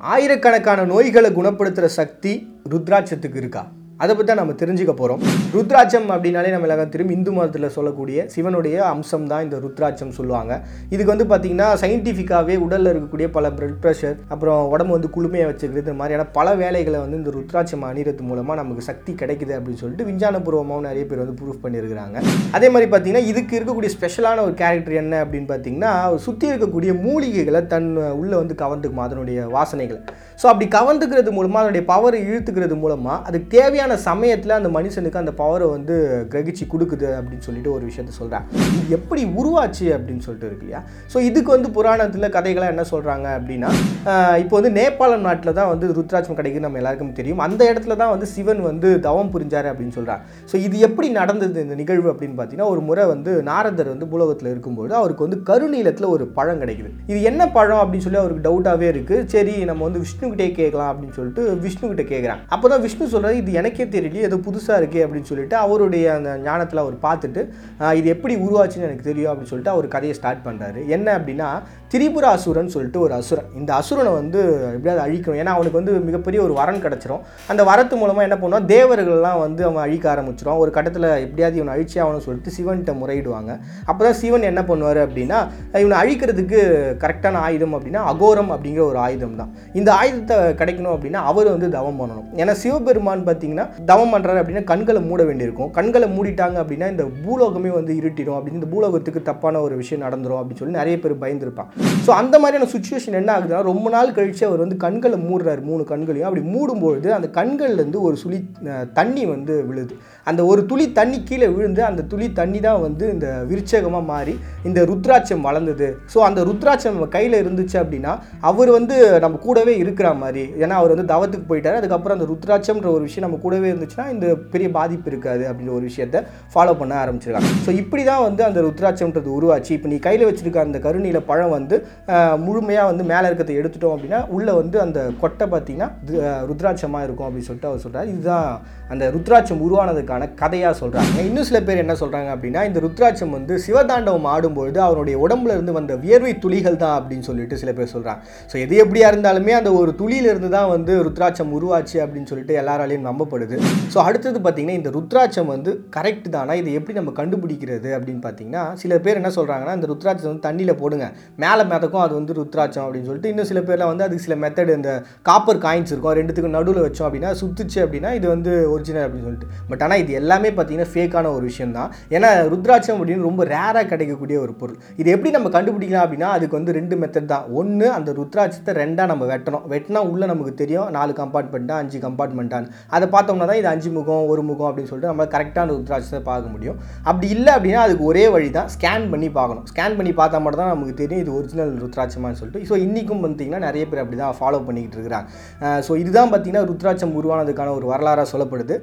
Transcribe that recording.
ஆயிரக்கணக்கான நோய்களை குணப்படுத்துகிற சக்தி ருத்ராட்சத்துக்கு இருக்கா? அதை பற்றி தான் நம்ம தெரிஞ்சுக்க போகிறோம் ருத்ராட்சம் அப்படின்னாலே நம்ம எல்லாரும் திரும்பி இந்து மதத்தில் சொல்லக்கூடிய சிவனுடைய அம்சம் தான் இந்த ருத்ராட்சம் சொல்லுவாங்க. இதுக்கு வந்து பார்த்திங்கன்னா சயின்டிஃபிக்காகவே உடலில் இருக்கக்கூடிய பல பிளட் ப்ரெஷர் அப்புறம் உடம்பு வந்து குளுமையாக வச்சுக்கிறது இந்த மாதிரியான பல வேலைகளை வந்து இந்த ருத்ராட்சம் அணிகிறது மூலமாக நமக்கு சக்தி கிடைக்குது அப்படின்னு சொல்லிட்டு விஞ்ஞானபூர்வமாகவும் நிறைய பேர் வந்து ப்ரூஃப் பண்ணியிருக்கிறாங்க. அதே மாதிரி பார்த்தீங்கன்னா இதுக்கு இருக்கக்கூடிய ஸ்பெஷலான ஒரு கேரக்டர் என்ன அப்படின்னு பார்த்தீங்கன்னா சுற்றி இருக்கக்கூடிய மூலிகைகளை தன் உள்ளே வந்து கவர்ந்துக்குமா அதனுடைய வாசனைகளை. ஸோ அப்படி கவர்ந்துக்கிறது மூலமாக அதனுடைய பவரை இழுத்துக்கிறது மூலமாக அதுக்கு தேவையான சமயத்தில் அந்த மனுஷனுக்கு அந்த பவரை வந்து கிரகிச்சு கொடுக்குது அப்படின்னு சொல்லிட்டு ஒரு விஷயத்த சொல்கிறேன் இது எப்படி உருவாச்சு அப்படின்னு சொல்லிட்டு இருக்கு இல்லையா? ஸோ இதுக்கு வந்து புராணத்தில் கதைகளாக என்ன சொல்கிறாங்க அப்படின்னா இப்போ வந்து நேபாளம் நாட்டில் தான் வந்து ருத்ராட்சம் கிடைக்குது நம்ம எல்லாருக்கும் தெரியும். அந்த இடத்துல தான் வந்து சிவன் வந்து தவம் புரிஞ்சார் அப்படின்னு சொல்கிறாங்க ஸோ இது எப்படி நடந்தது இந்த நிகழ்வு அப்படின்னு பார்த்தீங்கன்னா ஒரு முறை வந்து நாரதர் வந்து பூலோகத்தில் இருக்கும்போது அவருக்கு வந்து கருநீளத்தில் ஒரு பழம் கிடைக்குது. இது என்ன பழம் அப்படின்னு சொல்லி அவருக்கு டவுட்டாகவே இருக்குது சரி நம்ம வந்து விஷ்ணுகிட்டே கேட்கலாம் அப்படின்னு சொல்லிட்டு விஷ்ணுகிட்ட கேட்குறாங்க அப்போ தான் விஷ்ணு சொல்கிறது இது எனக்கு தெரியல ஏதோ புதுசாக இருக்கே அப்படின்னு சொல்லிட்டு அவருடைய அந்த ஞானத்தில் அவர் பார்த்துட்டு இது எப்படி உருவாச்சுன்னு எனக்கு தெரியும் அப்படின்னு சொல்லிட்டு அவர் கதையை ஸ்டார்ட் பண்ணுறாரு என்ன அப்படின்னா திரிபுர அசுரன் சொல்லிட்டு ஒரு அசுரன். இந்த அசுரனை வந்து எப்படியாவது அழிக்கணும். ஏன்னா அவனுக்கு வந்து மிகப்பெரிய ஒரு வரன் கிடச்சிரும். அந்த வரத்து மூலமாக என்ன பண்ணுவான்? தேவர்கள்லாம் வந்து அவன் அழிக்க ஆரம்பிச்சிடும் ஒரு கட்டத்தில் எப்படியாவது இவனை அழிச்சி ஆகணும்னு சொல்லிட்டு சிவன்கிட்ட முறையிடுவாங்க. அப்போ தான் சிவன் என்ன பண்ணுவார் அப்படின்னா இவனை அழிக்கிறதுக்கு கரெக்டான ஆயுதம் அப்படின்னா அகோரம் அப்படிங்கிற ஒரு ஆயுதம் தான் இந்த ஆயுதத்தை கிடைக்கணும் அப்படின்னா அவர் வந்து தவம் பண்ணணும். ஏன்னா சிவபெருமான் பார்த்தீங்கன்னா தவம் பண்ணுறாரு அப்படின்னா கண்களை மூட வேண்டியிருக்கும். கண்களை மூடிட்டாங்க அப்படின்னா இந்த பூலோகமே வந்து இருட்டிடும். அப்படின்னு இந்த பூலோகத்துக்கு தப்பான ஒரு விஷயம் நடந்துடும் அப்படின்னு சொல்லி நிறைய பேர் பயந்துருப்பான் ஸோ அந்த மாதிரியான சுச்சுவேஷன் என்ன ஆகுதுன்னா ரொம்ப நாள் கழிச்சு அவர் வந்து கண்களை மூடுறாரு மூணு கண்களையும். அப்படி மூடும்பொழுது அந்த கண்கள்லேருந்து ஒரு சுழி தண்ணி வந்து விழுது. அந்த ஒரு துளி தண்ணி கீழே விழுந்து அந்த துளி தண்ணி தான் வந்து இந்த விருச்சகமாக மாறி இந்த ருத்ராட்சம் வளர்ந்தது. ஸோ அந்த ருத்ராட்சம் நம்ம கையில் இருந்துச்சு அப்படின்னா அவர் வந்து நம்ம கூடவே இருக்கிற மாதிரி ஏன்னா அவர் வந்து தவத்துக்கு போயிட்டார். அதுக்கப்புறம் அந்த ருத்ராட்சம்ன்ற ஒரு விஷயம் நம்ம கூட கூடவே இருந்துச்சுன்னா இந்த பெரிய பாதிப்பு இருக்காது அப்படின்ற ஒரு விஷயத்த ஃபாலோ பண்ண ஆரம்பிச்சிருக்காங்க. ஸோ இப்படி தான் வந்து அந்த ருத்ராட்சம்ன்றது உருவாச்சு. இப்போ நீ கையில் வச்சிருக்க அந்த கருணியில் பழம் வந்து முழுமையாக வந்து மேலே இருக்கிறத எடுத்துட்டோம் அப்படின்னா உள்ளே வந்து அந்த கொட்டை பார்த்தீங்கன்னா ருத்ராட்சமாக இருக்கும் அப்படின்னு சொல்லிட்டு அவர் சொல்கிறார் இதுதான் அந்த ருத்ராட்சம் உருவானதுக்கான கதையாக சொல்கிறாங்க இன்னும் சில பேர் என்ன சொல்கிறாங்க அப்படின்னா இந்த ருத்ராட்சம் வந்து சிவதாண்டவம் ஆடும்பொழுது அவருடைய உடம்புல இருந்து வந்த வியர்வை துளிகள் தான் அப்படின்னு சொல்லிட்டு சில பேர் சொல்கிறாங்க ஸோ எது எப்படியா இருந்தாலுமே அந்த ஒரு துளியிலிருந்து தான் வந்து ருத்ராட்சம் உருவாச்சு அப்படின்னு சொல்லிட்டு எல்லாராலையும் நம்பப்படுது ஸோ அடுத்தது பார்த்தீங்கன்னா இந்த ருத்ராட்சம் வந்து கரெக்ட் தானா? இதை எப்படி நம்ம கண்டுபிடிக்கிறது அப்படின்னு பார்த்தீங்கன்னா சில பேர் என்ன சொல்கிறாங்கன்னா இந்த ருத்ராட்சம் வந்து தண்ணியில் போடுங்க. மேலே மேதக்கும் அது வந்து ருத்ராட்சம் அப்படின்னு சொல்லிட்டு இன்னும் சில பேர்லாம் வந்து அதுக்கு சில மெத்தட் இந்த காப்பர் காயின்ஸ் இருக்கும். ரெண்டுத்துக்கும் நடுவில் வச்சோம் அப்படின்னா சுத்துச்சு அப்படின்னா இது வந்து ஒரிஜினல் அப்படின்னு சொல்லிட்டு. பட் ஆனால் இது எல்லாமே பார்த்தீங்கன்னா ஃபேக்கான ஒரு விஷயம் தான். ஏன்னா ருத்ராட்சம் அப்படின்னு ரொம்ப ரேராக கிடைக்கக்கூடிய ஒரு பொருள். இது எப்படி நம்ம கண்டுபிடிக்கலாம் அப்படின்னா அதுக்கு வந்து ரெண்டு மெத்தட் தான். ஒன்று அந்த ருத்ராட்சத்தை ரெண்டாக நம்ம வெட்டணும். வெட்டினா உள்ளே நமக்கு தெரியும் நாலு கம்பார்ட்மெண்ட்டாக அஞ்சு கம்பார்ட்மெண்ட்டான்னு அதை பார்த்தோம்னா தான் இது அஞ்சு முகம் ஒரு முகம் அப்படின்னு சொல்லிட்டு நம்ம கரெக்டான ருத்ராட்சத்தை பார்க்க முடியும். அப்படி இல்லை அப்படின்னா அதுக்கு ஒரே வழி தான் ஸ்கேன் பண்ணி பார்க்கணும். ஸ்கேன் பண்ணி பார்த்தா மட்டும் தான் நமக்கு தெரியும் இது ஒரிஜினல் ருத்ராட்சமானு சொல்லிட்டு. ஸோ இன்றைக்கும் பார்த்தீங்கன்னா நிறைய பேர் அப்படி தான் ஃபாலோ பண்ணிக்கிட்டு இருக்கிறாங்க. ஸோ இதுதான் பார்த்தீங்கன்னா ருத்ராட்சம் உருவானதுக்கான ஒரு வரலாறாக சொல்லப்படுது.